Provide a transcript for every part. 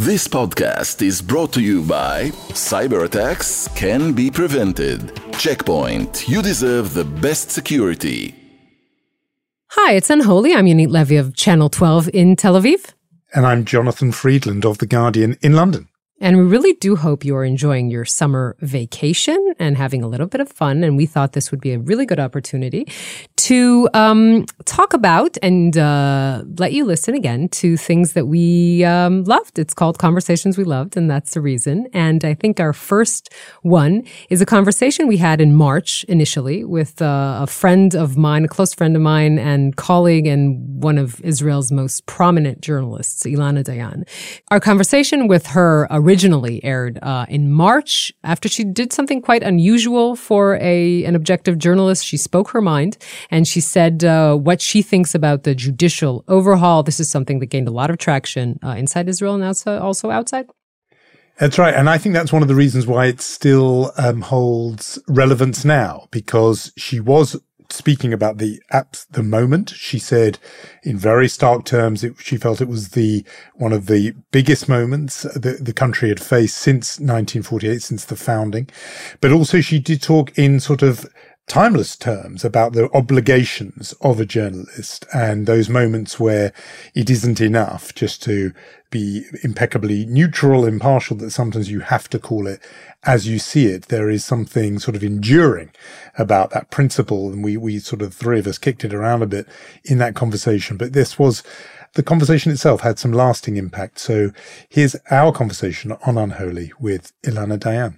This podcast is brought to you by Cyber attacks can be prevented. Check Point, you deserve the best security. Hi, it's Unholy. I'm Yonit Levy of Channel 12 in Tel Aviv. And I'm Jonathan Freedland of The Guardian in London. And we really do hope you're enjoying your summer vacation and having a little bit of fun. And we thought this would be a really good opportunity to um, talk about and uh, let you listen again to things that we um, loved. It's called Conversations We Loved, and that's the reason. And I think our first one is a conversation we had in March initially with uh, a friend of mine, a close friend of mine, and colleague, and one of Israel's most prominent journalists, Ilana Dayan. Our conversation with her originally aired uh, in March after she did something quite unusual for a an objective journalist. She spoke her mind and she said uh, what she thinks about the judicial overhaul. This is something that gained a lot of traction uh, inside Israel and also outside. That's right. And I think that's one of the reasons why it still um, holds relevance now, because she was speaking about the apps, the moment. She said in very stark terms, it, she felt it was the, one of the biggest moments that the country had faced since 1948, since the founding. But also she did talk in sort of timeless terms about the obligations of a journalist and those moments where it isn't enough just to be impeccably neutral, impartial, that sometimes you have to call it as you see it. There is something sort of enduring about that principle. And we, we sort of three of us kicked it around a bit in that conversation. But this was the conversation itself had some lasting impact. So here's our conversation on Unholy with Ilana Dayan.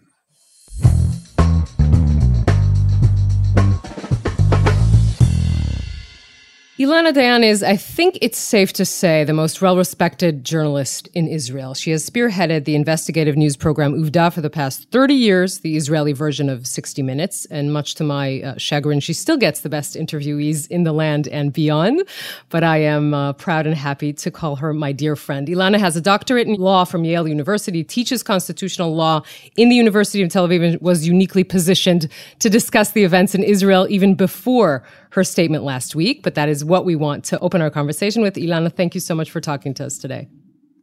Ilana Dayan is, I think it's safe to say, the most well respected journalist in Israel. She has spearheaded the investigative news program Uvda for the past 30 years, the Israeli version of 60 Minutes. And much to my uh, chagrin, she still gets the best interviewees in the land and beyond. But I am uh, proud and happy to call her my dear friend. Ilana has a doctorate in law from Yale University, teaches constitutional law in the University of Tel Aviv, and was uniquely positioned to discuss the events in Israel even before her statement last week, but that is what we want to open our conversation with. Ilana, thank you so much for talking to us today.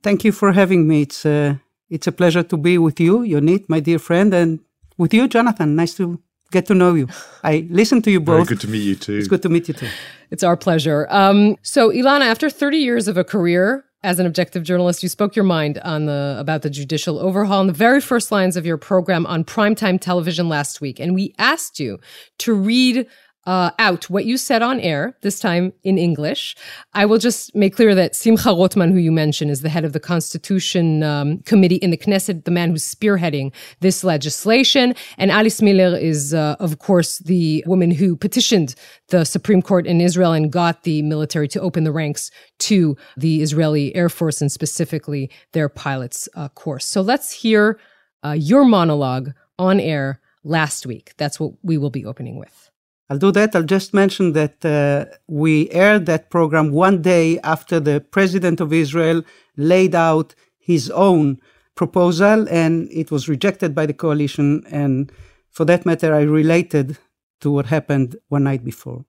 Thank you for having me. It's a, uh, it's a pleasure to be with you, Yonit, my dear friend, and with you, Jonathan. Nice to get to know you. I listen to you both. Very good to meet you too. It's good to meet you too. It's our pleasure. Um, so, Ilana, after 30 years of a career as an objective journalist, you spoke your mind on the about the judicial overhaul in the very first lines of your program on primetime television last week, and we asked you to read uh, out what you said on air, this time in English. I will just make clear that Simcha Rothman, who you mentioned, is the head of the Constitution um, Committee in the Knesset, the man who's spearheading this legislation. And Alice Miller is, uh, of course, the woman who petitioned the Supreme Court in Israel and got the military to open the ranks to the Israeli Air Force and specifically their pilots' uh, course. So let's hear uh, your monologue on air last week. That's what we will be opening with. I'll do that. I'll just mention that uh, we aired that program one day after the president of Israel laid out his own proposal and it was rejected by the coalition. And for that matter, I related to what happened one night before.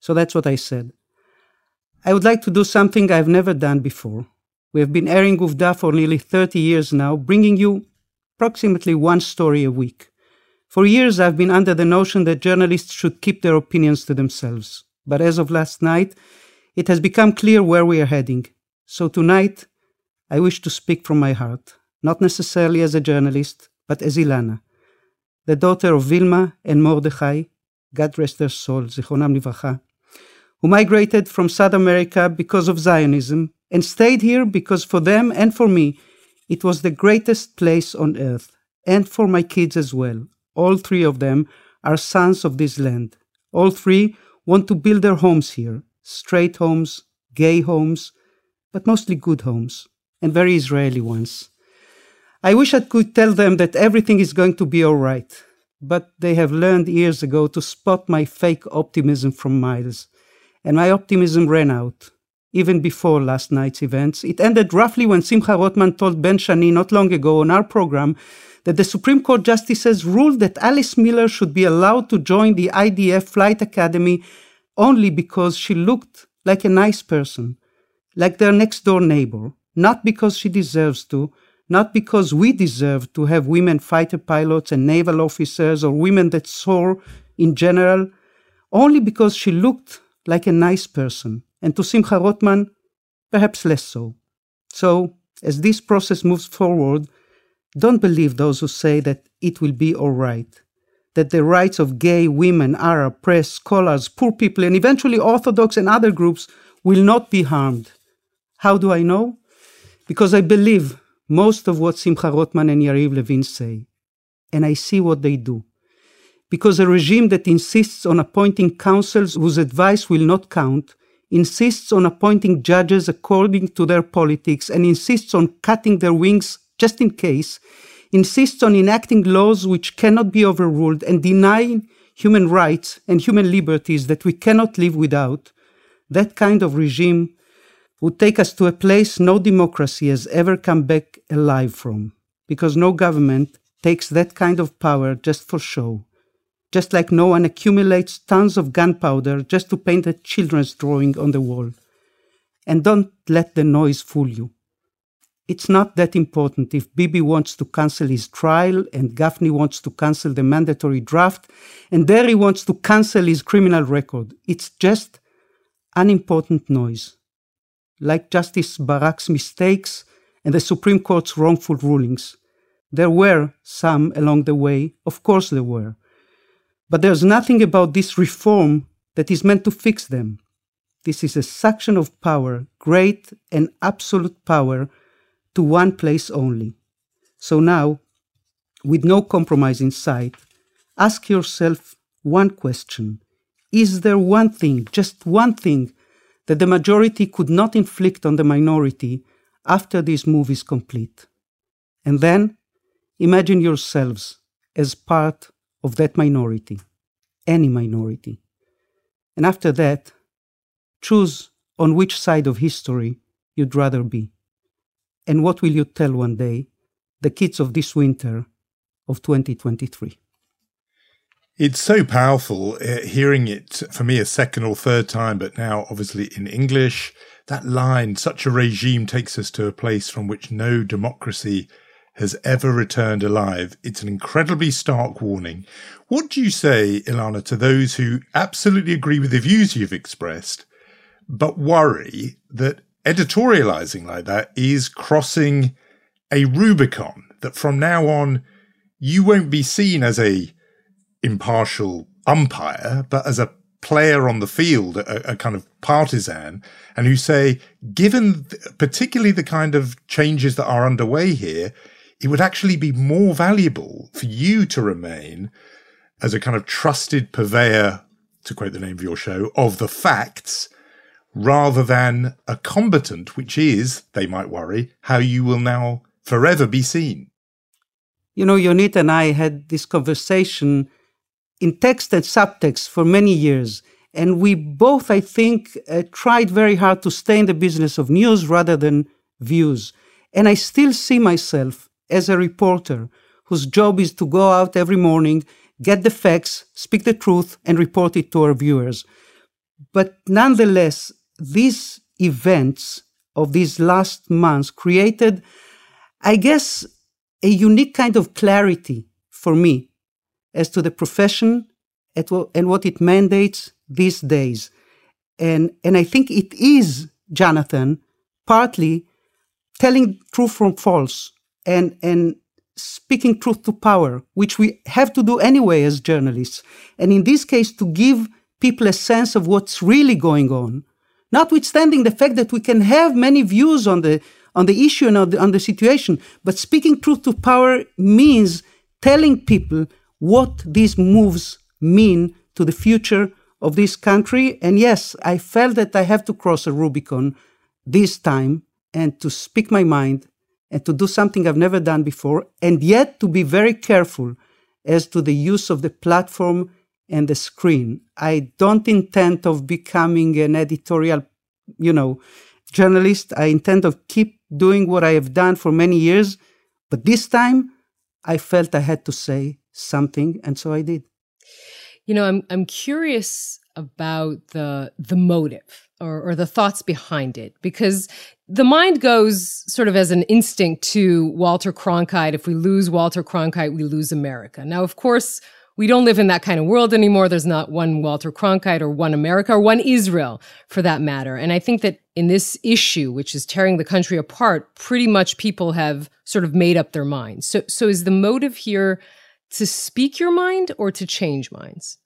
So that's what I said. I would like to do something I've never done before. We have been airing Uvda for nearly 30 years now, bringing you approximately one story a week. For years, I've been under the notion that journalists should keep their opinions to themselves. But as of last night, it has become clear where we are heading. So tonight, I wish to speak from my heart, not necessarily as a journalist, but as Ilana, the daughter of Vilma and Mordechai, God rest their soul, Zichronam Livracha, who migrated from South America because of Zionism and stayed here because for them and for me, it was the greatest place on earth, and for my kids as well, all three of them are sons of this land. All three want to build their homes here straight homes, gay homes, but mostly good homes, and very Israeli ones. I wish I could tell them that everything is going to be all right, but they have learned years ago to spot my fake optimism from miles, and my optimism ran out. Even before last night's events, it ended roughly when Simcha Rothman told Ben Shani not long ago on our program that the Supreme Court justices ruled that Alice Miller should be allowed to join the IDF Flight Academy only because she looked like a nice person, like their next door neighbor, not because she deserves to, not because we deserve to have women fighter pilots and naval officers or women that soar in general, only because she looked like a nice person, and to Simcha Rothman, perhaps less so. So, as this process moves forward, don't believe those who say that it will be all right, that the rights of gay women, Arab, press, scholars, poor people, and eventually Orthodox and other groups will not be harmed. How do I know? Because I believe most of what Simcha Rothman and Yariv Levin say, and I see what they do. Because a regime that insists on appointing councils whose advice will not count, insists on appointing judges according to their politics, and insists on cutting their wings just in case, insists on enacting laws which cannot be overruled, and denying human rights and human liberties that we cannot live without, that kind of regime would take us to a place no democracy has ever come back alive from, because no government takes that kind of power just for show. Just like no one accumulates tons of gunpowder just to paint a children's drawing on the wall. And don't let the noise fool you. It's not that important if Bibi wants to cancel his trial and Gafni wants to cancel the mandatory draft and Deri wants to cancel his criminal record. It's just unimportant noise like Justice Barak's mistakes and the Supreme Court's wrongful rulings. There were some along the way, of course there were. But there's nothing about this reform that is meant to fix them. This is a suction of power, great and absolute power, to one place only. So now, with no compromise in sight, ask yourself one question Is there one thing, just one thing, that the majority could not inflict on the minority after this move is complete. And then imagine yourselves as part of that minority, any minority. And after that, choose on which side of history you'd rather be. And what will you tell one day the kids of this winter of 2023? It's so powerful uh, hearing it for me a second or third time, but now obviously in English. That line, such a regime takes us to a place from which no democracy has ever returned alive. It's an incredibly stark warning. What do you say, Ilana, to those who absolutely agree with the views you've expressed, but worry that editorializing like that is crossing a Rubicon, that from now on, you won't be seen as a impartial umpire, but as a player on the field, a, a, kind of partisan, and who say, given particularly the kind of changes that are underway here, it would actually be more valuable for you to remain as a kind of trusted purveyor, to quote the name of your show, of the facts, rather than a combatant, which is, they might worry, how you will now forever be seen. You know, Yonit and I had this conversation in text and subtext for many years. And we both, I think, uh, tried very hard to stay in the business of news rather than views. And I still see myself as a reporter whose job is to go out every morning, get the facts, speak the truth, and report it to our viewers. But nonetheless, these events of these last months created, I guess, a unique kind of clarity for me as to the profession and what it mandates these days. And, and I think it is, Jonathan, partly telling truth from false and, and speaking truth to power, which we have to do anyway as journalists. And in this case, to give people a sense of what's really going on, notwithstanding the fact that we can have many views on the, on the issue and on the, on the situation. But speaking truth to power means telling people what these moves mean to the future of this country. And yes, I felt that I have to cross a Rubicon this time and to speak my mind and to do something I've never done before, and yet to be very careful as to the use of the platform and the screen. I don't intend of becoming an editorial, you know, journalist. I intend of keep doing what I have done for many years, but this time I felt I had to say something, and so I did. You know, I'm I'm curious about the the motive or, or the thoughts behind it because the mind goes sort of as an instinct to Walter Cronkite. If we lose Walter Cronkite, we lose America. Now, of course, we don't live in that kind of world anymore. There's not one Walter Cronkite or one America or one Israel for that matter. And I think that in this issue, which is tearing the country apart, pretty much people have sort of made up their minds. So, so is the motive here to speak your mind or to change minds?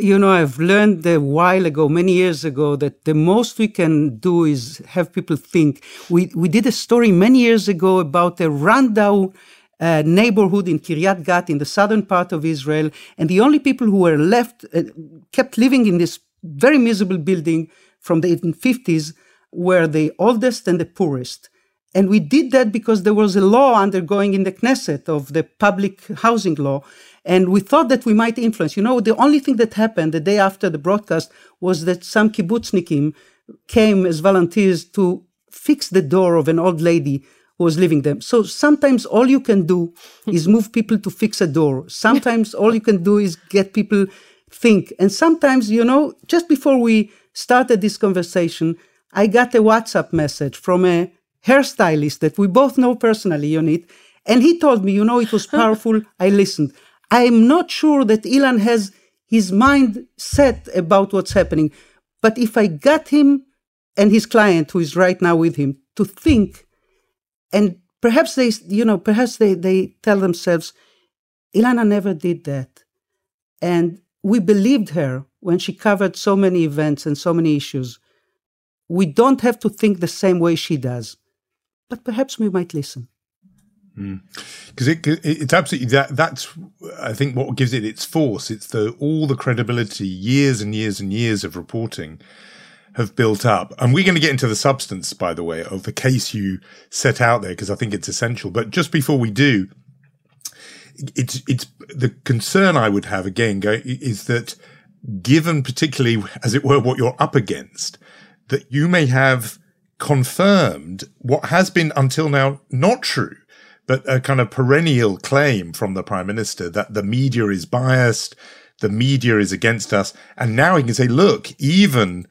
You know, I've learned a while ago, many years ago, that the most we can do is have people think. We, we did a story many years ago about a rundown uh, neighborhood in Kiryat Gat in the southern part of Israel. And the only people who were left, uh, kept living in this very miserable building from the 1850s were the oldest and the poorest. And we did that because there was a law undergoing in the Knesset of the public housing law. And we thought that we might influence. You know, the only thing that happened the day after the broadcast was that some kibbutznikim came as volunteers to fix the door of an old lady who was living them. So sometimes all you can do hmm. is move people to fix a door. Sometimes all you can do is get people think. And sometimes, you know, just before we started this conversation, I got a WhatsApp message from a hairstylist that we both know personally, Yonit. And he told me, you know, it was powerful. I listened. I'm not sure that Ilan has his mind set about what's happening. But if I got him and his client, who is right now with him, to think and perhaps they, you know, perhaps they, they tell themselves, Ilana never did that. And we believed her when she covered so many events and so many issues. We don't have to think the same way she does, but perhaps we might listen. Because mm. it, it's absolutely that. That's I think what gives it its force. It's the all the credibility, years and years and years of reporting have built up. And we're going to get into the substance, by the way, of the case you set out there, because I think it's essential. But just before we do, it's, it's the concern I would have again go, is that given particularly, as it were, what you're up against, that you may have confirmed what has been until now not true, but a kind of perennial claim from the prime minister that the media is biased, the media is against us. And now he can say, look, even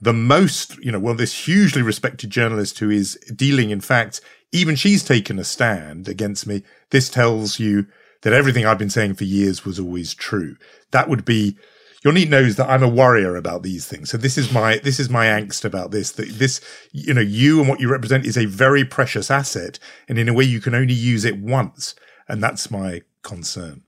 the most, you know, well, this hugely respected journalist who is dealing, in fact, even she's taken a stand against me. This tells you that everything I've been saying for years was always true. That would be, Yonit knows that I'm a worrier about these things. So this is my, this is my angst about this, that this, you know, you and what you represent is a very precious asset. And in a way, you can only use it once. And that's my concern.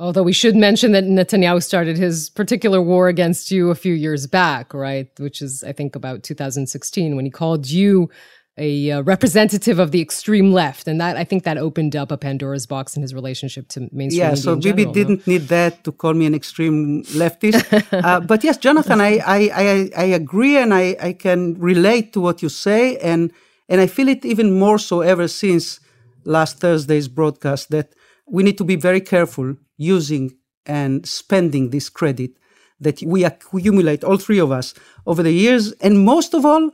Although we should mention that Netanyahu started his particular war against you a few years back, right? Which is, I think, about 2016 when he called you a uh, representative of the extreme left, and that I think that opened up a Pandora's box in his relationship to mainstream. Yeah, so Bibi general, didn't no? need that to call me an extreme leftist. uh, but yes, Jonathan, I, I, I, I agree, and I, I can relate to what you say, and and I feel it even more so ever since last Thursday's broadcast that we need to be very careful using and spending this credit that we accumulate, all three of us, over the years. And most of all,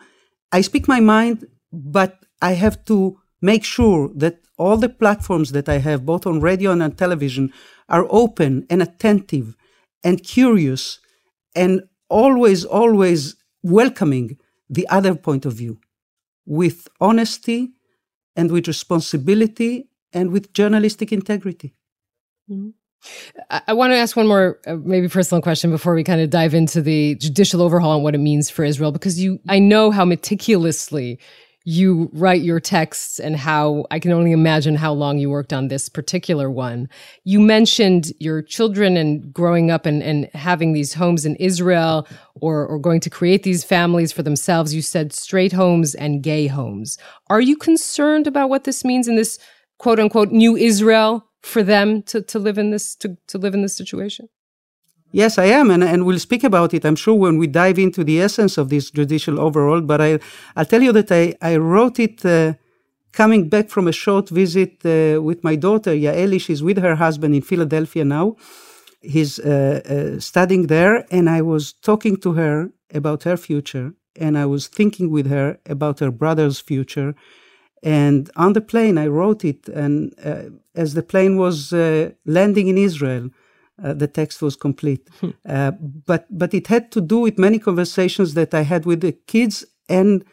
I speak my mind, but I have to make sure that all the platforms that I have, both on radio and on television, are open and attentive and curious and always, always welcoming the other point of view with honesty and with responsibility and with journalistic integrity. Mm-hmm. I, I want to ask one more, uh, maybe personal question before we kind of dive into the judicial overhaul and what it means for Israel, because you, I know how meticulously you write your texts and how I can only imagine how long you worked on this particular one. You mentioned your children and growing up and, and having these homes in Israel or, or going to create these families for themselves. You said straight homes and gay homes. Are you concerned about what this means in this quote unquote new Israel for them to, to live in this to, to live in this situation? Yes, I am, and, and we'll speak about it, I'm sure, when we dive into the essence of this judicial overhaul. But I, I'll tell you that I, I wrote it uh, coming back from a short visit uh, with my daughter, Yaeli. She's with her husband in Philadelphia now. He's uh, uh studying there, and I was talking to her about her future, and I was thinking with her about her brother's future and on the plane, I wrote it. And uh, as the plane was uh, landing in Israel, uh, the text was complete. Hmm. Uh, but but it had to do with many conversations that I had with the kids and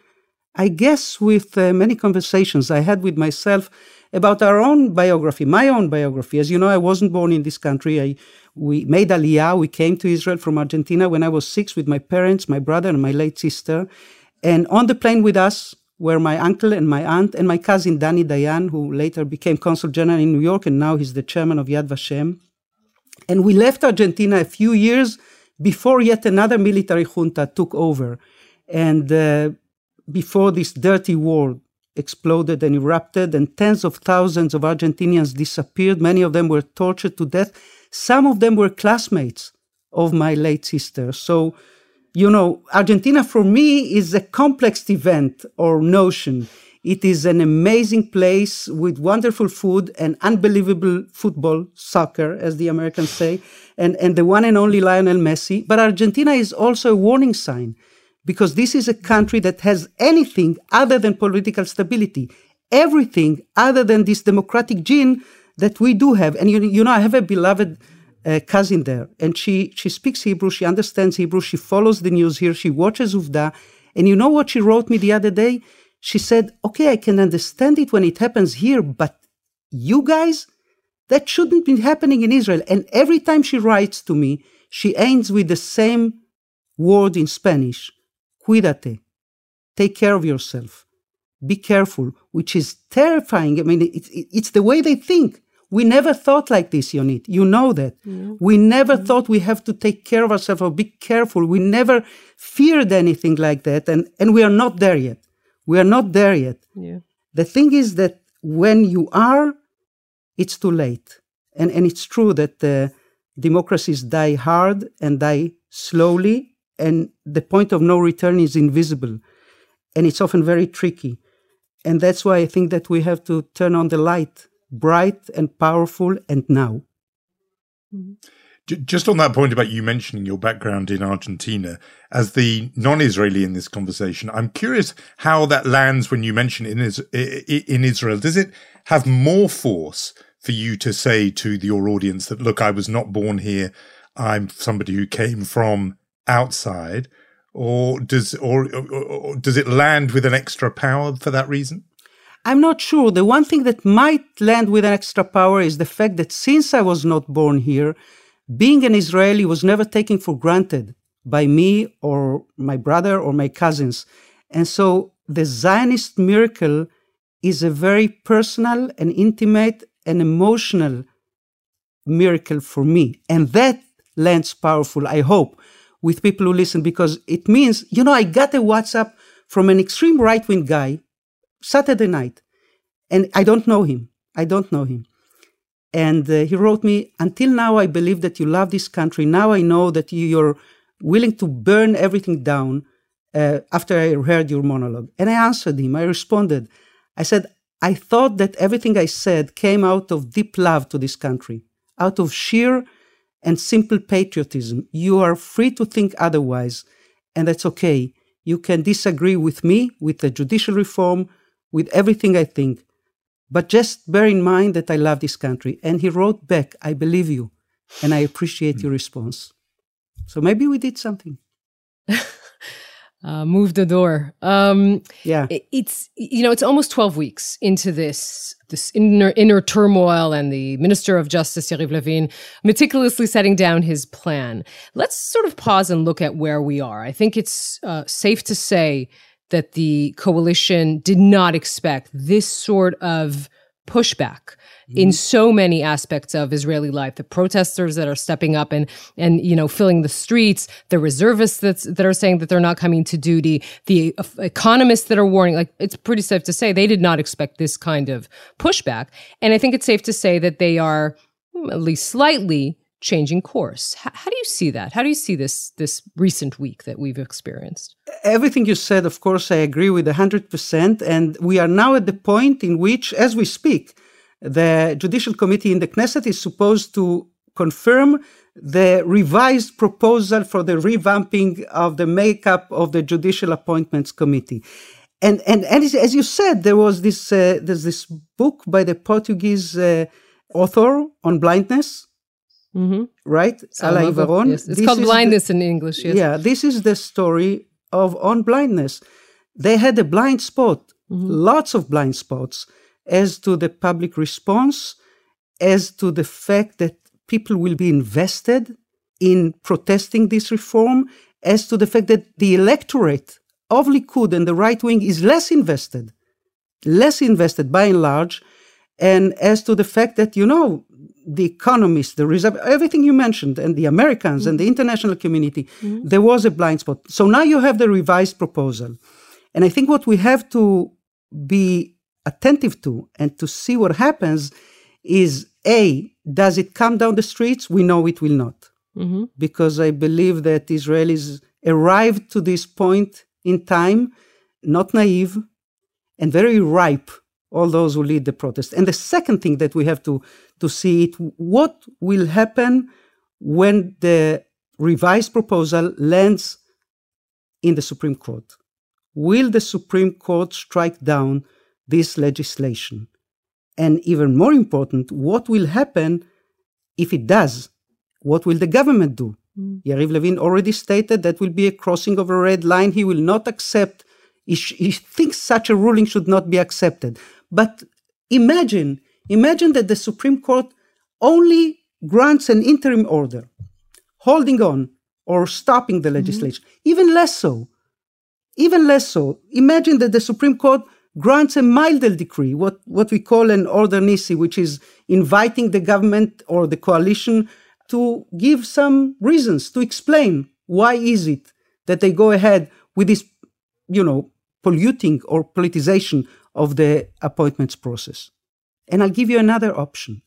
I guess with uh, many conversations I had with myself about our own biography, my own biography. As you know, I wasn't born in this country. I, we made Aliyah. We came to Israel from Argentina when I was six with my parents, my brother, and my late sister. And on the plane with us were my uncle and my aunt and my cousin Danny Dayan, who later became consul general in New York, and now he's the chairman of Yad Vashem. And we left Argentina a few years before yet another military junta took over. And uh, before this dirty war exploded and erupted, and tens of thousands of Argentinians disappeared. Many of them were tortured to death. Some of them were classmates of my late sister. So, you know, Argentina for me is a complex event or notion. It is an amazing place with wonderful food and unbelievable football, soccer, as the Americans say, and, and the one and only Lionel Messi. But Argentina is also a warning sign because this is a country that has anything other than political stability, everything other than this democratic gene that we do have. And you, you know, I have a beloved uh, cousin there, and she she speaks Hebrew, she understands Hebrew, she follows the news here, she watches Uvda, and you know what she wrote me the other day? She said, "Okay, I can understand it when it happens here, but you guys." That shouldn't be happening in Israel. And every time she writes to me, she ends with the same word in Spanish cuídate, take care of yourself, be careful, which is terrifying. I mean, it, it, it's the way they think. We never thought like this, Yonit. You know that. Yeah. We never mm-hmm. thought we have to take care of ourselves or be careful. We never feared anything like that. And, and we are not there yet. We are not there yet. Yeah. The thing is that when you are, it's too late. And, and it's true that uh, democracies die hard and die slowly and the point of no return is invisible and it's often very tricky and that's why i think that we have to turn on the light bright and powerful and now. Just on that point about you mentioning your background in argentina as the non-israeli in this conversation i'm curious how that lands when you mention in, in israel. Does it have more force for you to say to your audience that look i was not born here. I'm somebody who came from outside, or does or, or, or does it land with an extra power for that reason? I'm not sure. The one thing that might land with an extra power is the fact that since I was not born here, being an Israeli was never taken for granted by me or my brother or my cousins. And so the Zionist miracle is a very personal and intimate and emotional miracle for me. And that lands powerful, I hope, with people who listen because it means, you know, I got a WhatsApp from an extreme right wing guy Saturday night, and I don't know him. I don't know him. And uh, he wrote me, Until now, I believe that you love this country. Now I know that you're willing to burn everything down uh, after I heard your monologue. And I answered him. I responded. I said, I thought that everything I said came out of deep love to this country, out of sheer and simple patriotism. You are free to think otherwise, and that's okay. You can disagree with me, with the judicial reform, with everything I think. But just bear in mind that I love this country. And he wrote back, I believe you, and I appreciate your response. So maybe we did something. uh, move the door. Um, yeah, it's you know it's almost twelve weeks into this this inner inner turmoil, and the Minister of Justice Yariv Levin meticulously setting down his plan. Let's sort of pause and look at where we are. I think it's uh, safe to say that the coalition did not expect this sort of pushback in mm-hmm. so many aspects of Israeli life. The protesters that are stepping up and and you know filling the streets, the reservists that's, that are saying that they're not coming to duty, the economists that are warning. Like it's pretty safe to say they did not expect this kind of pushback, and I think it's safe to say that they are hmm, at least slightly changing course. How, how, do you see that? How do you see this this recent week that we've experienced? Everything you said, of course, I agree with hundred percent. And we are now at the point in which, as we speak, the Judicial Committee in the Knesset is supposed to confirm the revised proposal for the revamping of the makeup of the Judicial Appointments Committee. And, and, and as you said, there was this, uh, there's this book by the Portuguese uh, author on blindness, mm-hmm. right? Yes. It's this called Blindness the, in English, yes. Yeah, this is the story of On Blindness. they had a blind spot, mm-hmm. lots of blind spots, as to the public response, as to the fact that people will be invested in protesting this reform, as to the fact that the electorate of Likud and the right wing is less invested, less invested by and large, and as to the fact that, you know, the economists, the reserve, everything you mentioned, and the Americans mm-hmm. and the international community, mm-hmm. there was a blind spot. So now you have the revised proposal. And I think what we have to be attentive to and to see what happens is A, does it come down the streets? We know it will not. Mm-hmm. Because I believe that Israelis arrived to this point in time, not naive and very ripe, all those who lead the protest. And the second thing that we have to, to see it, what will happen when the revised proposal lands in the Supreme Court? Will the Supreme Court strike down this legislation? And even more important, what will happen if it does? What will the government do? Mm. Yariv Levin already stated that will be a crossing of a red line. He will not accept. He, sh- he thinks such a ruling should not be accepted. But imagine, imagine that the Supreme Court only grants an interim order, holding on or stopping the mm-hmm. legislation. Mm-hmm. Even less so. Even less so. Imagine that the Supreme Court grants a milder decree, what, what we call an order nisi, which is inviting the government or the coalition to give some reasons to explain why is it that they go ahead with this, you know, polluting or politicization of the appointments process. And I'll give you another option.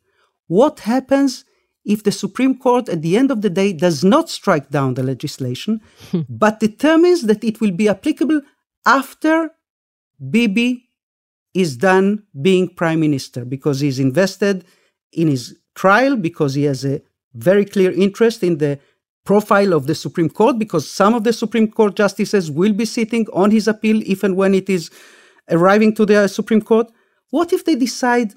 What happens if the Supreme Court at the end of the day does not strike down the legislation, hmm. but determines that it will be applicable after Bibi is done being prime minister because he's invested in his trial, because he has a very clear interest in the profile of the Supreme Court, because some of the Supreme Court justices will be sitting on his appeal if and when it is arriving to the Supreme Court. What if they decide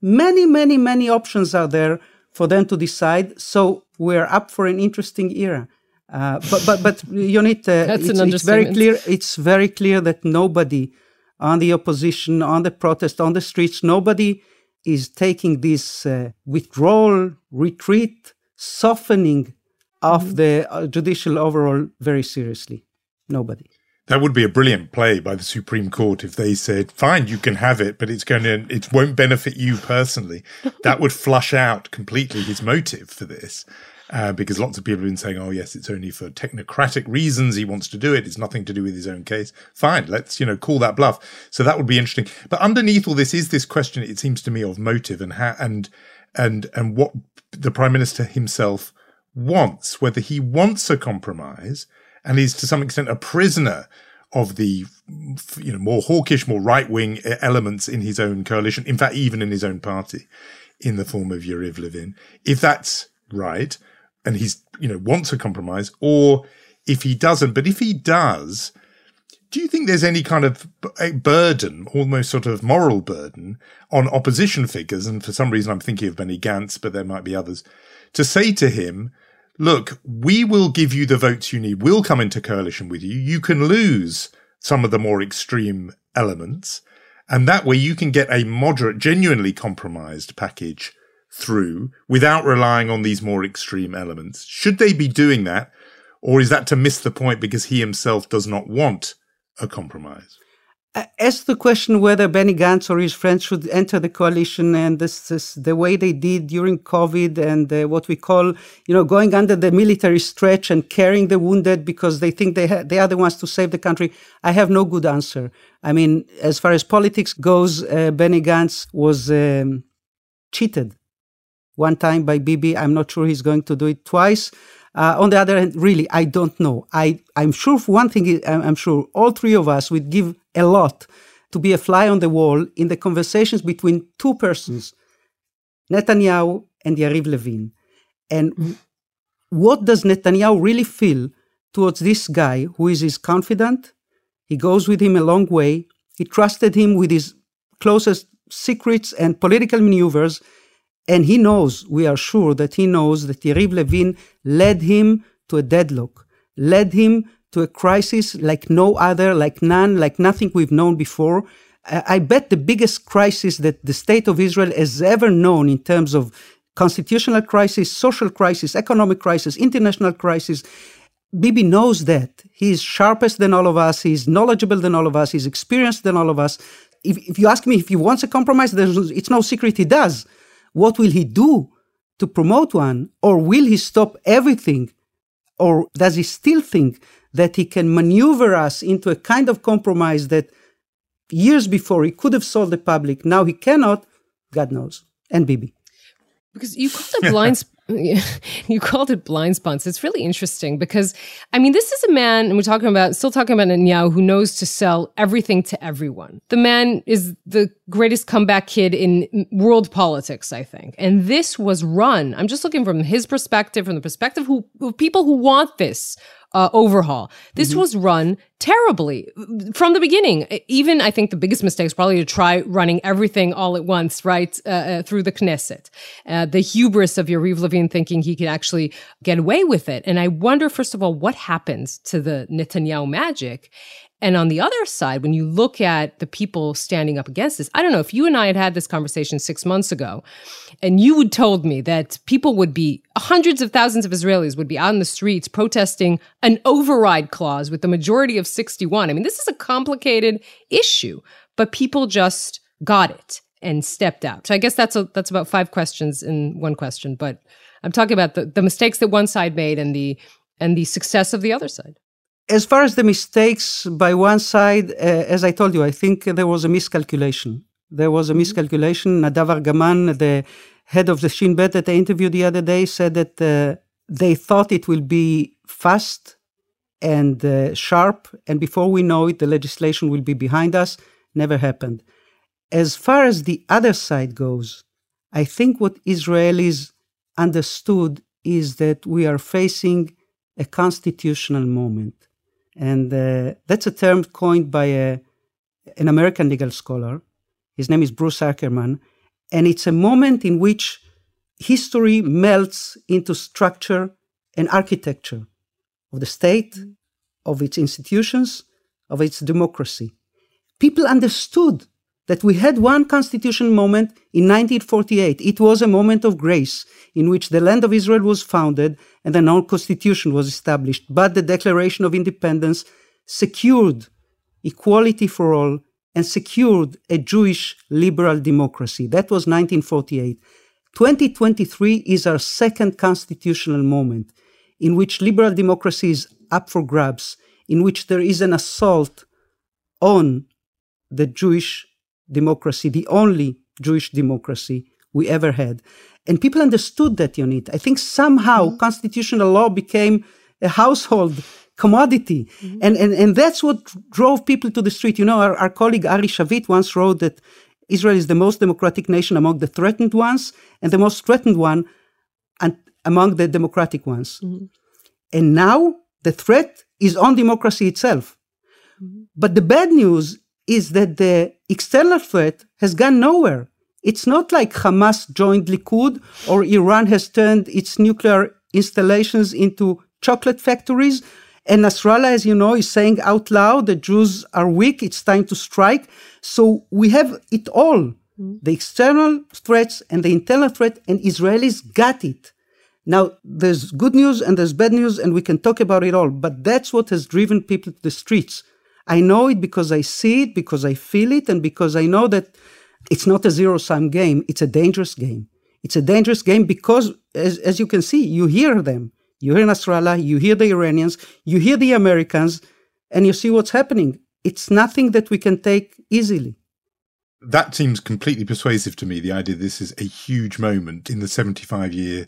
many, many, many options are there for them to decide? So we're up for an interesting era. Uh, but but but Yonit, uh, it's, it's very clear. It's very clear that nobody on the opposition, on the protest, on the streets, nobody is taking this uh, withdrawal, retreat, softening of mm-hmm. the uh, judicial overall very seriously. Nobody. That would be a brilliant play by the Supreme Court if they said, "Fine, you can have it, but it's going to it won't benefit you personally." that would flush out completely his motive for this, uh, because lots of people have been saying, "Oh, yes, it's only for technocratic reasons he wants to do it. It's nothing to do with his own case." Fine, let's you know call that bluff. So that would be interesting. But underneath all this is this question. It seems to me of motive and how and and and what the prime minister himself wants, whether he wants a compromise and is to some extent a prisoner of the you know more hawkish, more right wing elements in his own coalition. In fact, even in his own party, in the form of Yariv Levin. If that's right, and he's you know wants a compromise, or if he doesn't, but if he does. Do you think there's any kind of burden, almost sort of moral burden, on opposition figures? And for some reason, I'm thinking of Benny Gantz, but there might be others, to say to him, look, we will give you the votes you need. We'll come into coalition with you. You can lose some of the more extreme elements. And that way you can get a moderate, genuinely compromised package through without relying on these more extreme elements. Should they be doing that? Or is that to miss the point because he himself does not want a compromise? As the question whether Benny Gantz or his friends should enter the coalition, and this is the way they did during COVID, and uh, what we call, you know, going under the military stretch and carrying the wounded because they think they ha- they are the ones to save the country. I have no good answer. I mean, as far as politics goes, uh, Benny Gantz was um, cheated one time by Bibi. I'm not sure he's going to do it twice. Uh, on the other hand, really, I don't know. I, I'm sure one thing, I'm sure all three of us would give a lot to be a fly on the wall in the conversations between two persons, Netanyahu and Yariv Levin. And what does Netanyahu really feel towards this guy who is his confidant? He goes with him a long way. He trusted him with his closest secrets and political maneuvers and he knows, we are sure that he knows that Yariv Levin led him to a deadlock, led him to a crisis like no other, like none, like nothing we've known before. I bet the biggest crisis that the state of Israel has ever known in terms of constitutional crisis, social crisis, economic crisis, international crisis. Bibi knows that. He's sharpest than all of us. He's knowledgeable than all of us. He's experienced than all of us. If, if you ask me if he wants a compromise, it's no secret he does. What will he do to promote one? Or will he stop everything? Or does he still think that he can maneuver us into a kind of compromise that years before he could have sold the public, now he cannot? God knows. And Bibi. Because you called it blind. you called it blind spots. It's really interesting because, I mean, this is a man, and we're talking about, still talking about Netanyahu, who knows to sell everything to everyone. The man is the greatest comeback kid in world politics, I think. And this was run. I'm just looking from his perspective, from the perspective who, of people who want this uh, overhaul. This mm-hmm. was run terribly from the beginning. Even I think the biggest mistake is probably to try running everything all at once, right, uh, uh, through the Knesset. Uh, the hubris of Yariv Levin thinking he could actually get away with it. And I wonder, first of all, what happens to the Netanyahu magic? And on the other side, when you look at the people standing up against this, I don't know if you and I had had this conversation six months ago, and you had told me that people would be, hundreds of thousands of Israelis would be out in the streets protesting an override clause with the majority of 61. I mean, this is a complicated issue, but people just got it and stepped out. So I guess that's a, that's about five questions in one question, but I'm talking about the, the mistakes that one side made and the and the success of the other side. As far as the mistakes by one side, uh, as I told you, I think there was a miscalculation. There was a mm-hmm. miscalculation. Nadav Argaman, the head of the Shin Bet that I interviewed the other day, said that uh, they thought it will be fast and uh, sharp, and before we know it, the legislation will be behind us. Never happened. As far as the other side goes, I think what Israelis understood is that we are facing a constitutional moment. And uh, that's a term coined by a, an American legal scholar. His name is Bruce Ackerman. And it's a moment in which history melts into structure and architecture of the state, of its institutions, of its democracy. People understood that we had one constitutional moment in 1948. It was a moment of grace in which the land of Israel was founded and a non constitution was established. But the Declaration of Independence secured equality for all and secured a Jewish liberal democracy. That was 1948. 2023 is our second constitutional moment in which liberal democracy is up for grabs, in which there is an assault on the Jewish democracy, the only Jewish democracy we ever had. And people understood that, Yonit. I think somehow mm-hmm. constitutional law became a household commodity. Mm-hmm. And, and, and that's what drove people to the street. You know, our, our colleague Ari Shavit once wrote that Israel is the most democratic nation among the threatened ones and the most threatened one and among the democratic ones. Mm-hmm. And now the threat is on democracy itself. Mm-hmm. But the bad news is that the external threat has gone nowhere. It's not like Hamas joined Likud or Iran has turned its nuclear installations into chocolate factories. And Nasrallah, as you know, is saying out loud that Jews are weak, it's time to strike. So we have it all mm. the external threats and the internal threat, and Israelis got it. Now, there's good news and there's bad news, and we can talk about it all, but that's what has driven people to the streets. I know it because I see it, because I feel it, and because I know that it's not a zero sum game. It's a dangerous game. It's a dangerous game because, as, as you can see, you hear them. You hear Nasrallah, you hear the Iranians, you hear the Americans, and you see what's happening. It's nothing that we can take easily. That seems completely persuasive to me, the idea this is a huge moment in the 75 year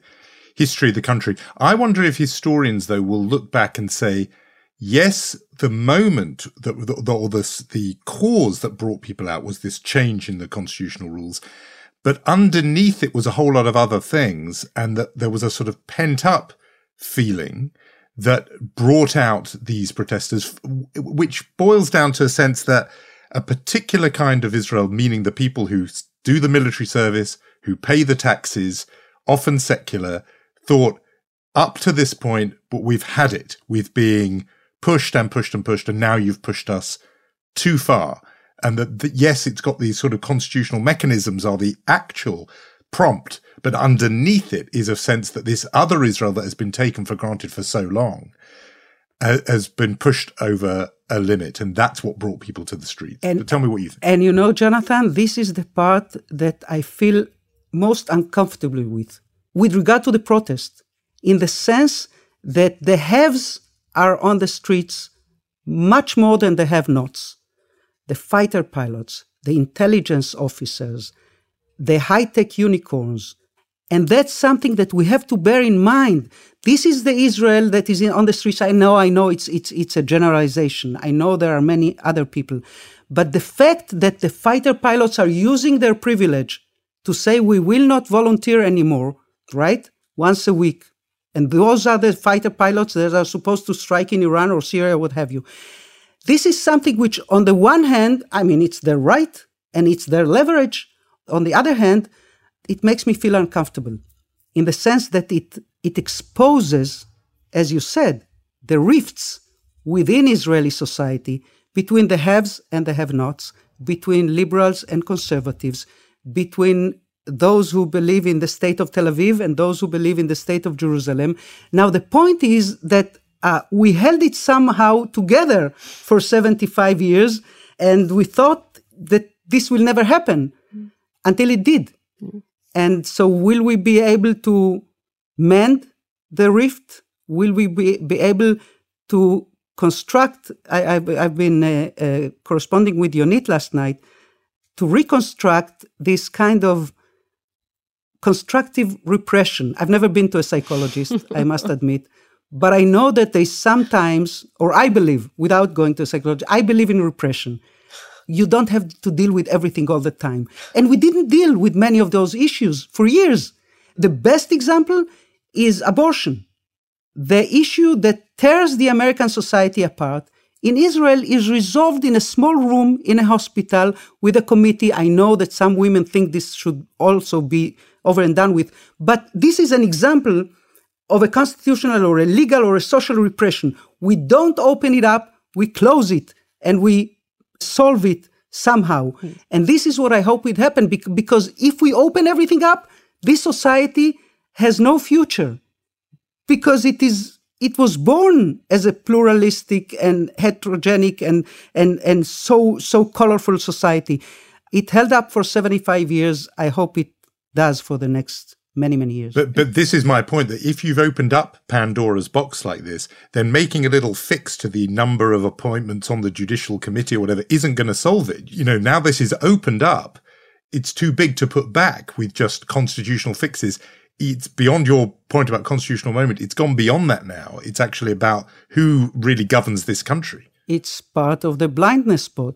history of the country. I wonder if historians, though, will look back and say, yes, the moment that, the, or the, the cause that brought people out was this change in the constitutional rules. But underneath it was a whole lot of other things, and that there was a sort of pent up feeling that brought out these protesters, which boils down to a sense that a particular kind of Israel, meaning the people who do the military service, who pay the taxes, often secular, thought up to this point, but we've had it with being pushed and pushed and pushed, and now you've pushed us too far. And that, that yes, it's got these sort of constitutional mechanisms are the actual prompt, but underneath it is a sense that this other Israel that has been taken for granted for so long uh, has been pushed over a limit, and that's what brought people to the streets. And, but tell me what you think. And you know, Jonathan, this is the part that I feel most uncomfortable with, with regard to the protest, in the sense that the haves are on the streets much more than the have-nots. The fighter pilots, the intelligence officers, the high-tech unicorns, and that's something that we have to bear in mind. This is the Israel that is in, on the streets. I know, I know it's, it's, it's a generalization. I know there are many other people. But the fact that the fighter pilots are using their privilege to say we will not volunteer anymore, right? Once a week. And those are the fighter pilots that are supposed to strike in Iran or Syria, what have you. This is something which, on the one hand, I mean, it's their right and it's their leverage. On the other hand, it makes me feel uncomfortable in the sense that it, it exposes, as you said, the rifts within Israeli society between the haves and the have nots, between liberals and conservatives, between those who believe in the state of Tel Aviv and those who believe in the state of Jerusalem. Now, the point is that uh, we held it somehow together for 75 years, and we thought that this will never happen mm. until it did. Mm. And so, will we be able to mend the rift? Will we be, be able to construct? I, have been uh, uh, corresponding with Yonit last night to reconstruct this kind of constructive repression. I've never been to a psychologist, I must admit, but I know that they sometimes, or I believe, without going to a psychologist, I believe in repression you don't have to deal with everything all the time. And we didn't deal with many of those issues for years. The best example is abortion. The issue that tears the American society apart in Israel is resolved in a small room in a hospital with a committee. I know that some women think this should also be over and done with, but this is an example of a constitutional or a legal or a social repression. We don't open it up, we close it, and we solve it somehow. Mm. And this is what I hope would happen because if we open everything up, this society has no future because it is it was born as a pluralistic and heterogenic and and and so so colorful society. It held up for 75 years. I hope it does for the next many, many years. But but this is my point that if you've opened up Pandora's box like this, then making a little fix to the number of appointments on the judicial committee or whatever isn't going to solve it. You know, now this is opened up, it's too big to put back with just constitutional fixes. It's beyond your point about constitutional moment. It's gone beyond that now. It's actually about who really governs this country. It's part of the blindness spot.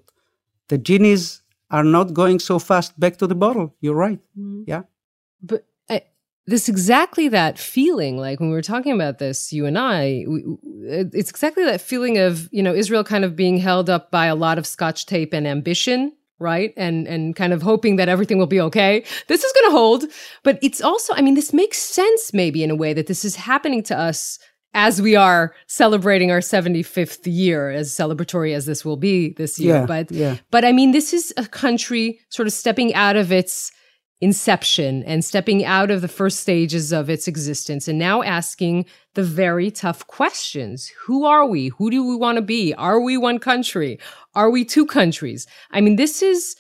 The genies are not going so fast back to the bottle. You're right. Mm. Yeah. But this exactly that feeling like when we were talking about this you and i we, uh, it's exactly that feeling of you know israel kind of being held up by a lot of scotch tape and ambition right? And and kind of hoping that everything will be okay. This is going to hold but it's also i mean this makes sense maybe in a way that this is happening to us as we are celebrating our 75th year as celebratory as this will be this year. Yeah, but yeah. but i mean this is a country sort of stepping out of its inception and stepping out of the first stages of its existence and now asking the very tough questions. Who are we? Who do we want to be? Are we one country? Are we two countries? I mean, this is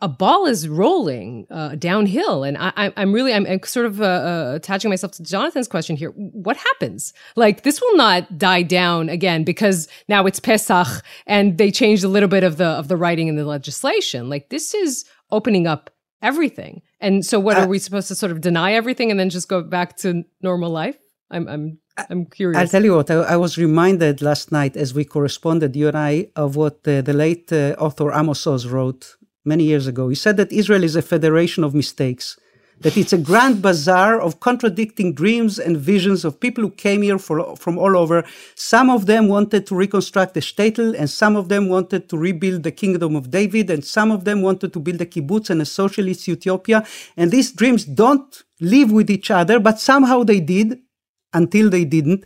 a ball is rolling uh, downhill, and I, am really I'm, I'm, sort of uh, uh, attaching myself to Jonathan's question here. What happens? Like this will not die down again because now it's Pesach and they changed a little bit of the of the writing in the legislation. Like this is opening up everything. And so, what uh, are we supposed to sort of deny everything and then just go back to normal life? I'm, I'm, I'm curious. I'll tell you what. I, I was reminded last night as we corresponded, you and I, of what uh, the late uh, author Amos Oz wrote many years ago. He said that Israel is a federation of mistakes that it's a grand bazaar of contradicting dreams and visions of people who came here for, from all over. Some of them wanted to reconstruct the shtetl, and some of them wanted to rebuild the kingdom of David, and some of them wanted to build a kibbutz and a socialist utopia. And these dreams don't live with each other, but somehow they did until they didn't.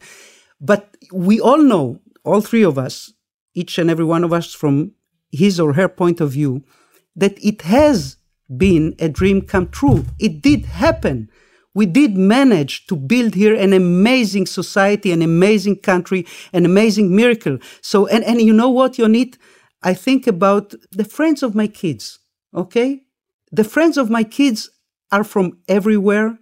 But we all know all three of us, each and every one of us from his or her point of view, that it has been a dream come true. It did happen. We did manage to build here an amazing society, an amazing country, an amazing miracle. So, and, and you know what, Yonit? I think about the friends of my kids, okay? The friends of my kids are from everywhere,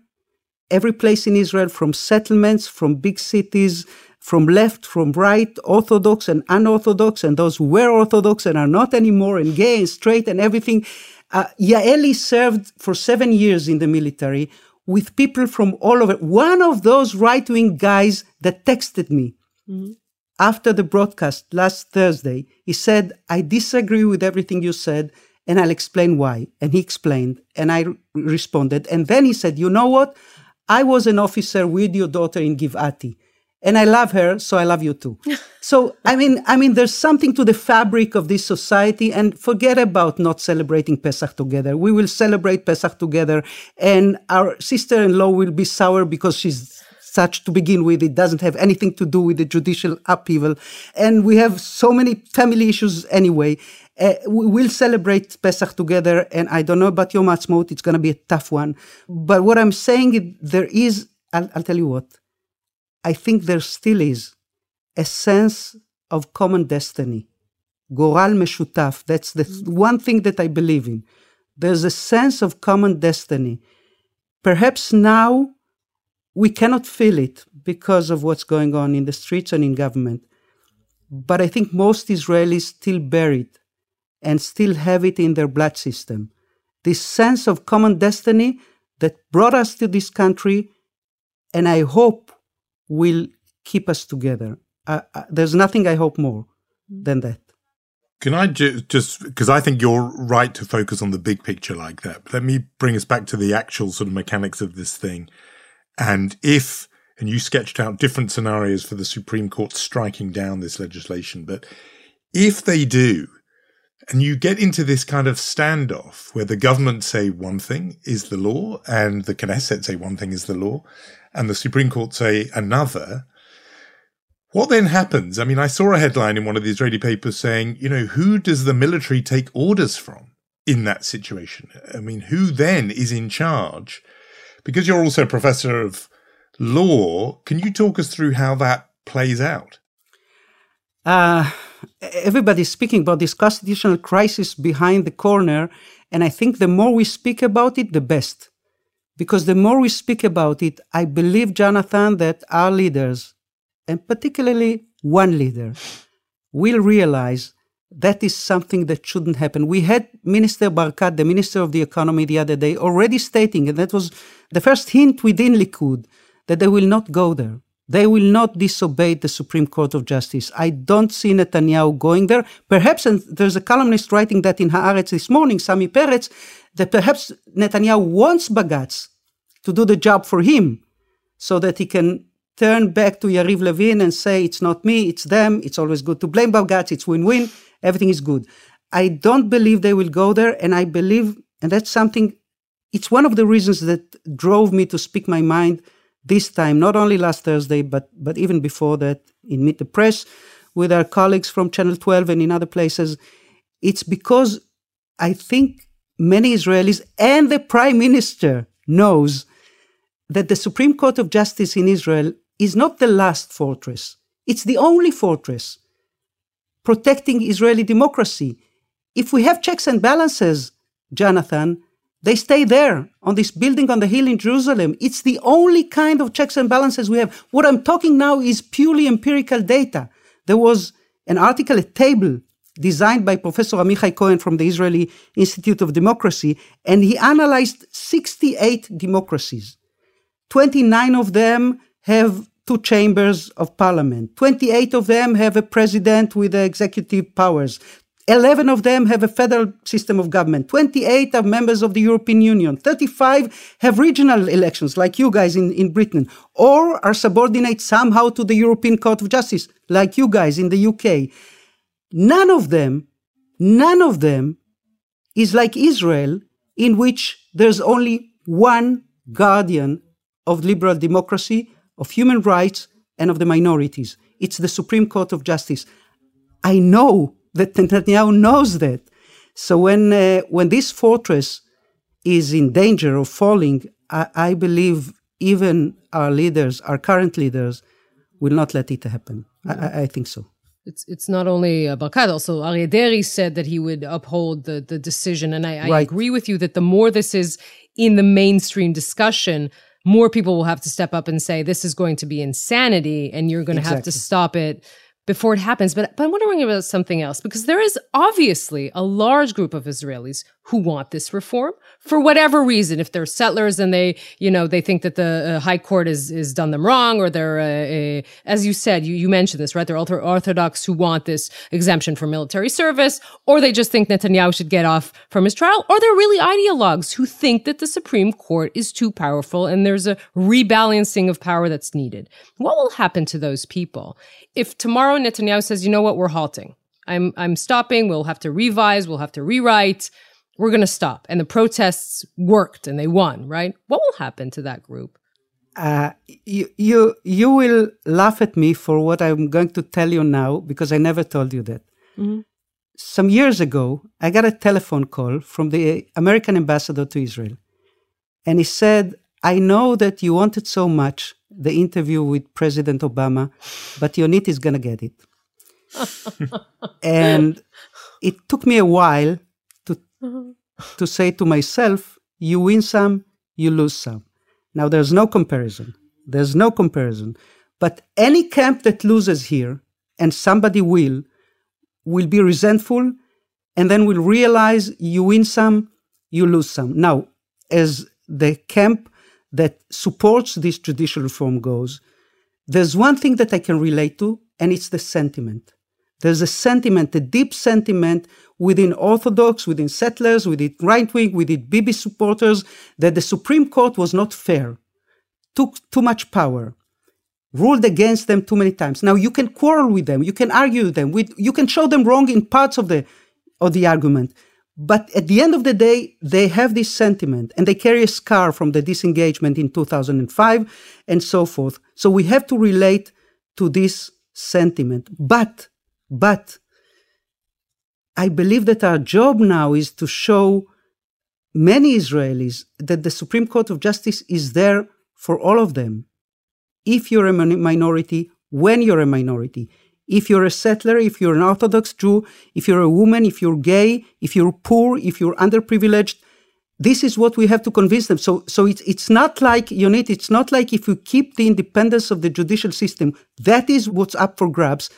every place in Israel, from settlements, from big cities, from left, from right, Orthodox and unorthodox, and those who were Orthodox and are not anymore, and gay and straight and everything. Uh, Yaeli served for seven years in the military with people from all over. One of those right wing guys that texted me mm-hmm. after the broadcast last Thursday, he said, I disagree with everything you said, and I'll explain why. And he explained, and I responded. And then he said, You know what? I was an officer with your daughter in Givati and I love her, so I love you too. so I mean, I mean, there's something to the fabric of this society, and forget about not celebrating Pesach together. We will celebrate Pesach together, and our sister-in-law will be sour because she's such to begin with. It doesn't have anything to do with the judicial upheaval, and we have so many family issues anyway. Uh, we'll celebrate Pesach together, and I don't know about Yom Ha'atzmaut. It's going to be a tough one, but what I'm saying there is. I'll, I'll tell you what I think there still is a sense of common destiny. Goral meshutaf. That's the mm. one thing that I believe in. There's a sense of common destiny. Perhaps now we cannot feel it because of what's going on in the streets and in government. But I think most Israelis still bear it and still have it in their blood system. This sense of common destiny that brought us to this country, and I hope will keep us together. Uh, uh, there's nothing I hope more than that. Can I ju- just, because I think you're right to focus on the big picture like that, but let me bring us back to the actual sort of mechanics of this thing. And if, and you sketched out different scenarios for the Supreme Court striking down this legislation, but if they do, and you get into this kind of standoff where the government say one thing is the law and the Knesset say one thing is the law and the Supreme Court say another. What then happens? I mean, I saw a headline in one of the Israeli papers saying, you know, who does the military take orders from in that situation? I mean, who then is in charge? Because you're also a professor of law, can you talk us through how that plays out? Uh, everybody's speaking about this constitutional crisis behind the corner, and I think the more we speak about it, the best. Because the more we speak about it, I believe, Jonathan, that our leaders, and particularly one leader, will realize that is something that shouldn't happen. We had Minister Barkat, the Minister of the Economy, the other day already stating, and that was the first hint within Likud, that they will not go there. They will not disobey the Supreme Court of Justice. I don't see Netanyahu going there. Perhaps, and there's a columnist writing that in Haaretz this morning, Sami Peretz, that perhaps Netanyahu wants Bagatz to do the job for him so that he can turn back to Yariv Levin and say, it's not me, it's them, it's always good to blame Bagatz, it's win-win, everything is good. I don't believe they will go there, and I believe, and that's something, it's one of the reasons that drove me to speak my mind this time, not only last Thursday, but, but even before that in Meet the Press with our colleagues from Channel 12 and in other places. It's because I think many Israelis and the prime minister knows that the Supreme Court of Justice in Israel is not the last fortress. It's the only fortress protecting Israeli democracy. If we have checks and balances, Jonathan, they stay there on this building on the hill in Jerusalem. It's the only kind of checks and balances we have. What I'm talking now is purely empirical data. There was an article, a table designed by Professor Amichai Cohen from the Israeli Institute of Democracy, and he analyzed 68 democracies. 29 of them have two chambers of parliament. 28 of them have a president with executive powers. 11 of them have a federal system of government. 28 are members of the European Union. 35 have regional elections, like you guys in, in Britain, or are subordinate somehow to the European Court of Justice, like you guys in the UK. None of them, none of them is like Israel, in which there's only one guardian of liberal democracy, of human rights, and of the minorities. it's the Supreme Court of Justice. I know that Netanyahu knows that. So when uh, when this fortress is in danger of falling, I, I, believe even our leaders, our current leaders, will not let it happen. I, I think so. It's it's not only uh, Barkat. Also, Aryeh Deri said that he would uphold the the decision, and I, I right. agree with you that the more this is in the mainstream discussion, more people will have to step up and say this is going to be insanity, and you're going to exactly. have to stop it before it happens. But, but I'm wondering about something else because there is obviously a large group of Israelis who want this reform for whatever reason. If they're settlers and they, you know, they think that the uh, high court is, is done them wrong or they're, uh, as you said, you, you mentioned this, right? They're orthodox who want this exemption for military service, or they just think Netanyahu should get off from his trial, or they're really ideologues who think that the Supreme Court is too powerful and there's a rebalancing of power that's needed. What will happen to those people if tomorrow Netanyahu says, you know what, we're halting. I'm, I'm stopping. We'll have to revise. We'll have to rewrite. We're going to stop. And the protests worked and they won, right? What will happen to that group? Uh, you, you, you will laugh at me for what I'm going to tell you now because I never told you that. Mm-hmm. Some years ago, I got a telephone call from the American ambassador to Israel. And he said, I know that you wanted so much the interview with President Obama, but Yonit is going to get it. and it took me a while to, to say to myself, you win some, you lose some. Now, there's no comparison. There's no comparison. But any camp that loses here, and somebody will, will be resentful and then will realize you win some, you lose some. Now, as the camp that supports this judicial reform goes, there's one thing that I can relate to, and it's the sentiment. There's a sentiment, a deep sentiment within Orthodox, within settlers, within right wing, within Bibi supporters, that the Supreme Court was not fair, took too much power, ruled against them too many times. Now you can quarrel with them, you can argue with them, with, you can show them wrong in parts of the of the argument, but at the end of the day, they have this sentiment and they carry a scar from the disengagement in 2005 and so forth. So we have to relate to this sentiment. But, but, I believe that our job now is to show many Israelis that the Supreme Court of Justice is there for all of them. If you're a minority, when you're a minority, if you're a settler, if you're an Orthodox Jew, if you're a woman, if you're gay, if you're poor, if you're underprivileged, this is what we have to convince them. So, so it's, it's not like, Yonit, it's not like if you keep the independence of the judicial system, that is what's up for grabs,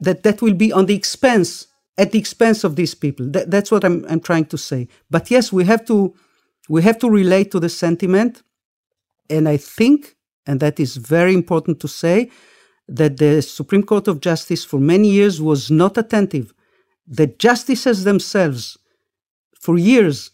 that that will be on the expense, at the expense of these people. That, that's what I'm, I'm trying to say. But yes, we have to, we have to relate to the sentiment. And I think, and that is very important to say, that the Supreme Court of Justice for many years was not attentive. The justices themselves, for years,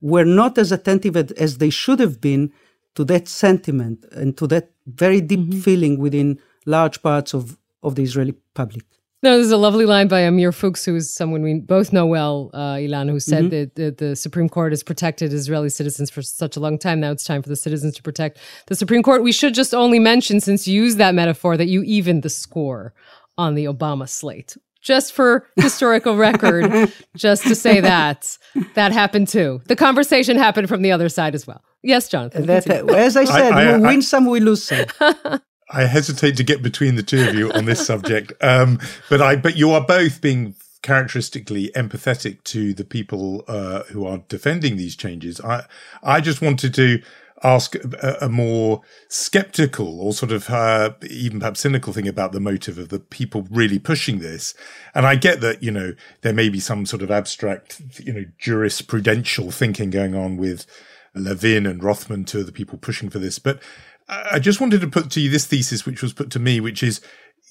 were not as attentive as they should have been to that sentiment and to that very deep mm-hmm. feeling within large parts of, of the Israeli public. No, there's a lovely line by Amir Fuchs, who is someone we both know well, uh, Ilan, who said mm-hmm. that, that the Supreme Court has protected Israeli citizens for such a long time. Now it's time for the citizens to protect the Supreme Court. We should just only mention, since you used that metaphor, that you evened the score on the Obama slate. Just for historical record, just to say that that happened too. The conversation happened from the other side as well. Yes, Jonathan. That, as I said, I, I, we win some, we lose some. I hesitate to get between the two of you on this subject, um, but I but you are both being characteristically empathetic to the people uh, who are defending these changes. I I just wanted to ask a, a more skeptical or sort of uh, even perhaps cynical thing about the motive of the people really pushing this. And I get that you know there may be some sort of abstract you know jurisprudential thinking going on with Levin and Rothman, two of the people pushing for this, but I just wanted to put to you this thesis, which was put to me, which is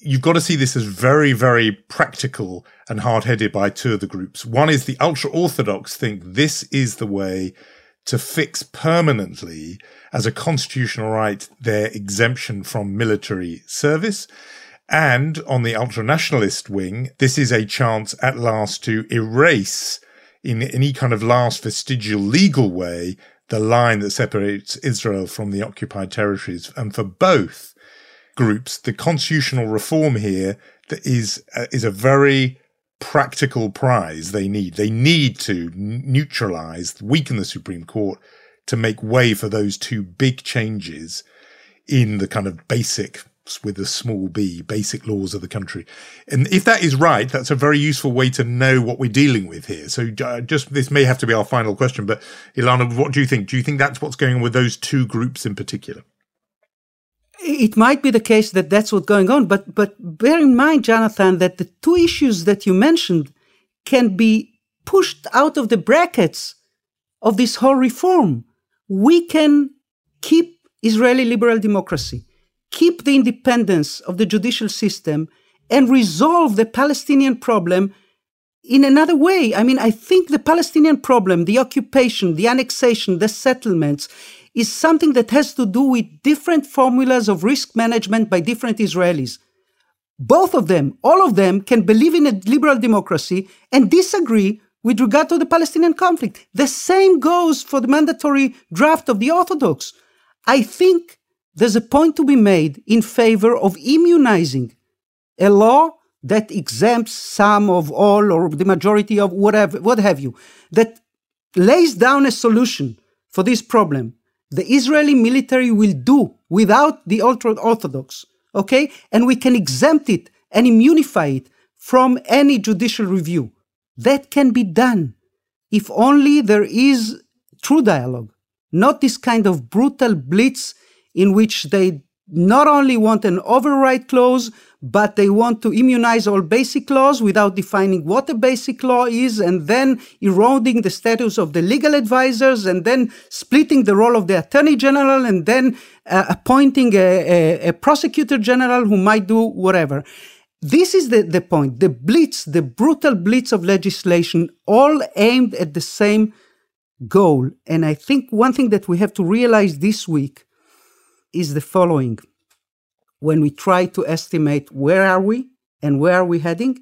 you've got to see this as very, very practical and hard headed by two of the groups. One is the ultra orthodox think this is the way to fix permanently as a constitutional right their exemption from military service. And on the ultra nationalist wing, this is a chance at last to erase in any kind of last vestigial legal way the line that separates Israel from the occupied territories. And for both, groups, the constitutional reform here that is uh, is a very practical prize they need. They need to neutralize, weaken the Supreme Court to make way for those two big changes in the kind of basic with a small b basic laws of the country. And if that is right that's a very useful way to know what we're dealing with here. So uh, just this may have to be our final question but ilana what do you think? Do you think that's what's going on with those two groups in particular? It might be the case that that's what's going on, but but bear in mind, Jonathan, that the two issues that you mentioned can be pushed out of the brackets of this whole reform. We can keep Israeli liberal democracy, keep the independence of the judicial system, and resolve the Palestinian problem in another way. I mean, I think the Palestinian problem, the occupation, the annexation, the settlements, is something that has to do with different formulas of risk management by different Israelis. Both of them, all of them, can believe in a liberal democracy and disagree with regard to the Palestinian conflict. The same goes for the mandatory draft of the Orthodox. I think there's a point to be made in favor of immunizing a law that exempts some of all or the majority of whatever, what have you, that lays down a solution for this problem the Israeli military will do without the ultra Orthodox, okay? And we can exempt it and immunify it from any judicial review. That can be done if only there is true dialogue, not this kind of brutal blitz in which they not only want an override clause, but they want to immunize all basic laws without defining what a basic law is, and then eroding the status of the legal advisors, and then splitting the role of the attorney general, and then uh, appointing a, a, a, prosecutor general who might do whatever. This is the, the point. The blitz, the brutal blitz of legislation, all aimed at the same goal. And I think one thing that we have to realize this week is the following. When we try to estimate where are we and where are we heading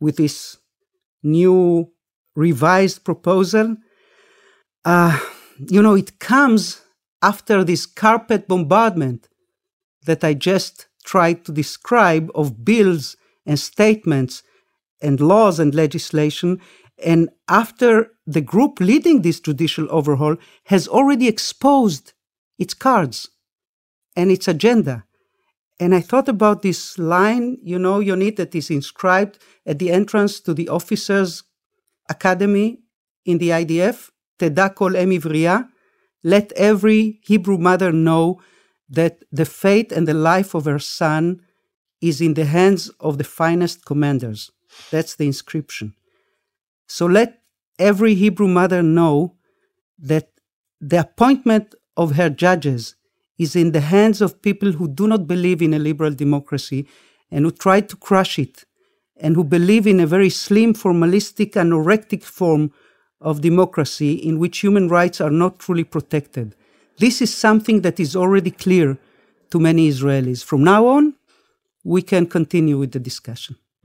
with this new revised proposal, uh, you know, it comes after this carpet bombardment that I just tried to describe of bills and statements and laws and legislation. And after the group leading this judicial overhaul has already exposed its cards and its agenda. And I thought about this line, you know, Yonit, that is inscribed at the entrance to the officers' academy in the IDF, Teda kol let every Hebrew mother know that the fate and the life of her son is in the hands of the finest commanders. That's the inscription. So let every Hebrew mother know that the appointment of her judges is in the hands of people who do not believe in a liberal democracy and who try to crush it and who believe in a very slim, formalistic, anorectic form of democracy in which human rights are not truly protected. This is something that is already clear to many Israelis. From now on, we can continue with the discussion.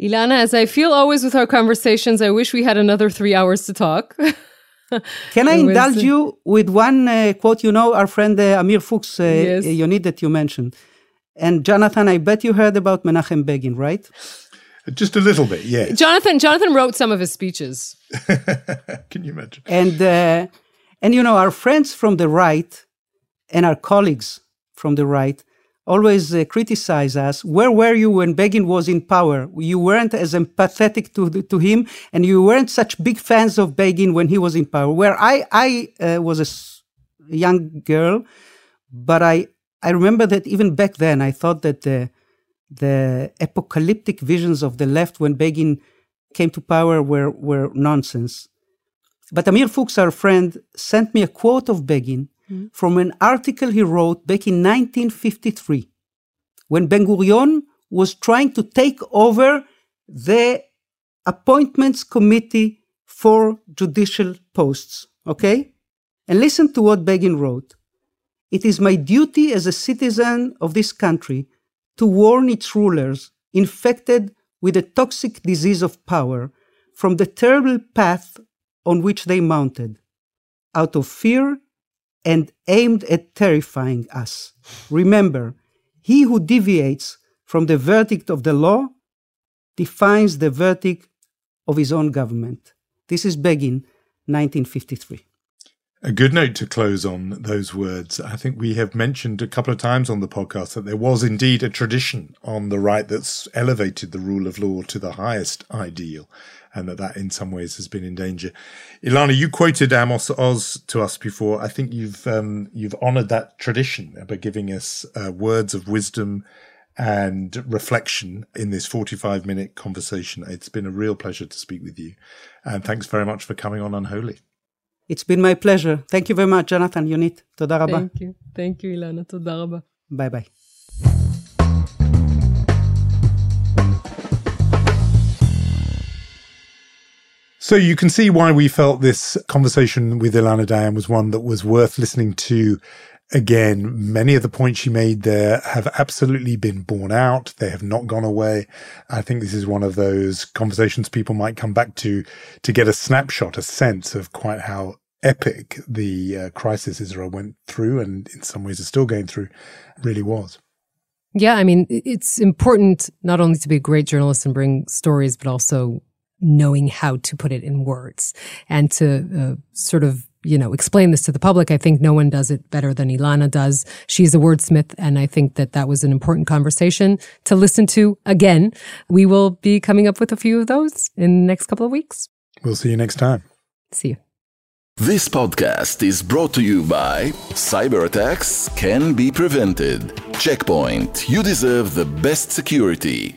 Ilana, as I feel always with our conversations, I wish we had another three hours to talk. Can I indulge was, you with one uh, quote? You know, our friend uh, Amir Fuchs, uh, yes. Yonit, that you mentioned. And Jonathan, I bet you heard about Menachem Begin, right? Just a little bit, yes. Jonathan, Jonathan wrote some of his speeches. Can you imagine? And uh, and you know, our friends from the right and our colleagues from the right always uh, criticize us. Where were you when Begin was in power? You weren't as empathetic to, to him, and you weren't such big fans of Begin when he was in power. Where I, I uh, was a young girl, but I, I remember that even back then, I thought that the, the apocalyptic visions of the left when Begin came to power were, were nonsense. But Amir Fuchs, our friend, sent me a quote of Begin mm-hmm. from an article he wrote back in 1953 when Ben Gurion was trying to take over the appointments committee for judicial posts. Okay? And listen to what Begin wrote. It is my duty as a citizen of this country to warn its rulers infected with a toxic disease of power from the terrible path on which they mounted. Out of fear and aimed at terrifying us. Remember, he who deviates from the verdict of the law defines the verdict of his own government. This is Begin, 1953. A good note to close on those words. I think we have mentioned a couple of times on the podcast that there was indeed a tradition on the right that's elevated the rule of law to the highest ideal and that that in some ways has been in danger. Ilana, you quoted Amos Oz to us before. I think you've um, you've honoured that tradition by giving us uh, words of wisdom and reflection in this 45 minute conversation. It's been a real pleasure to speak with you, and thanks very much for coming on Unholy. It's been my pleasure. Thank you very much, Jonathan, Yonit. Toda Thank you. Thank you, Ilana. Toda Bye-bye. So you can see why we felt this conversation with Ilana Dayan was one that was worth listening to again. Many of the points she made there have absolutely been borne out. They have not gone away. I think this is one of those conversations people might come back to to get a snapshot, a sense of quite how epic the uh, crisis Israel went through and in some ways is still going through really was. Yeah, I mean, it's important not only to be a great journalist and bring stories, but also knowing how to put it in words and to uh, sort of you know explain this to the public i think no one does it better than ilana does she's a wordsmith and i think that that was an important conversation to listen to again we will be coming up with a few of those in the next couple of weeks We'll see you next time. see you This podcast is brought to you by Cyber attacks can be prevented. Check Point. You deserve the best security.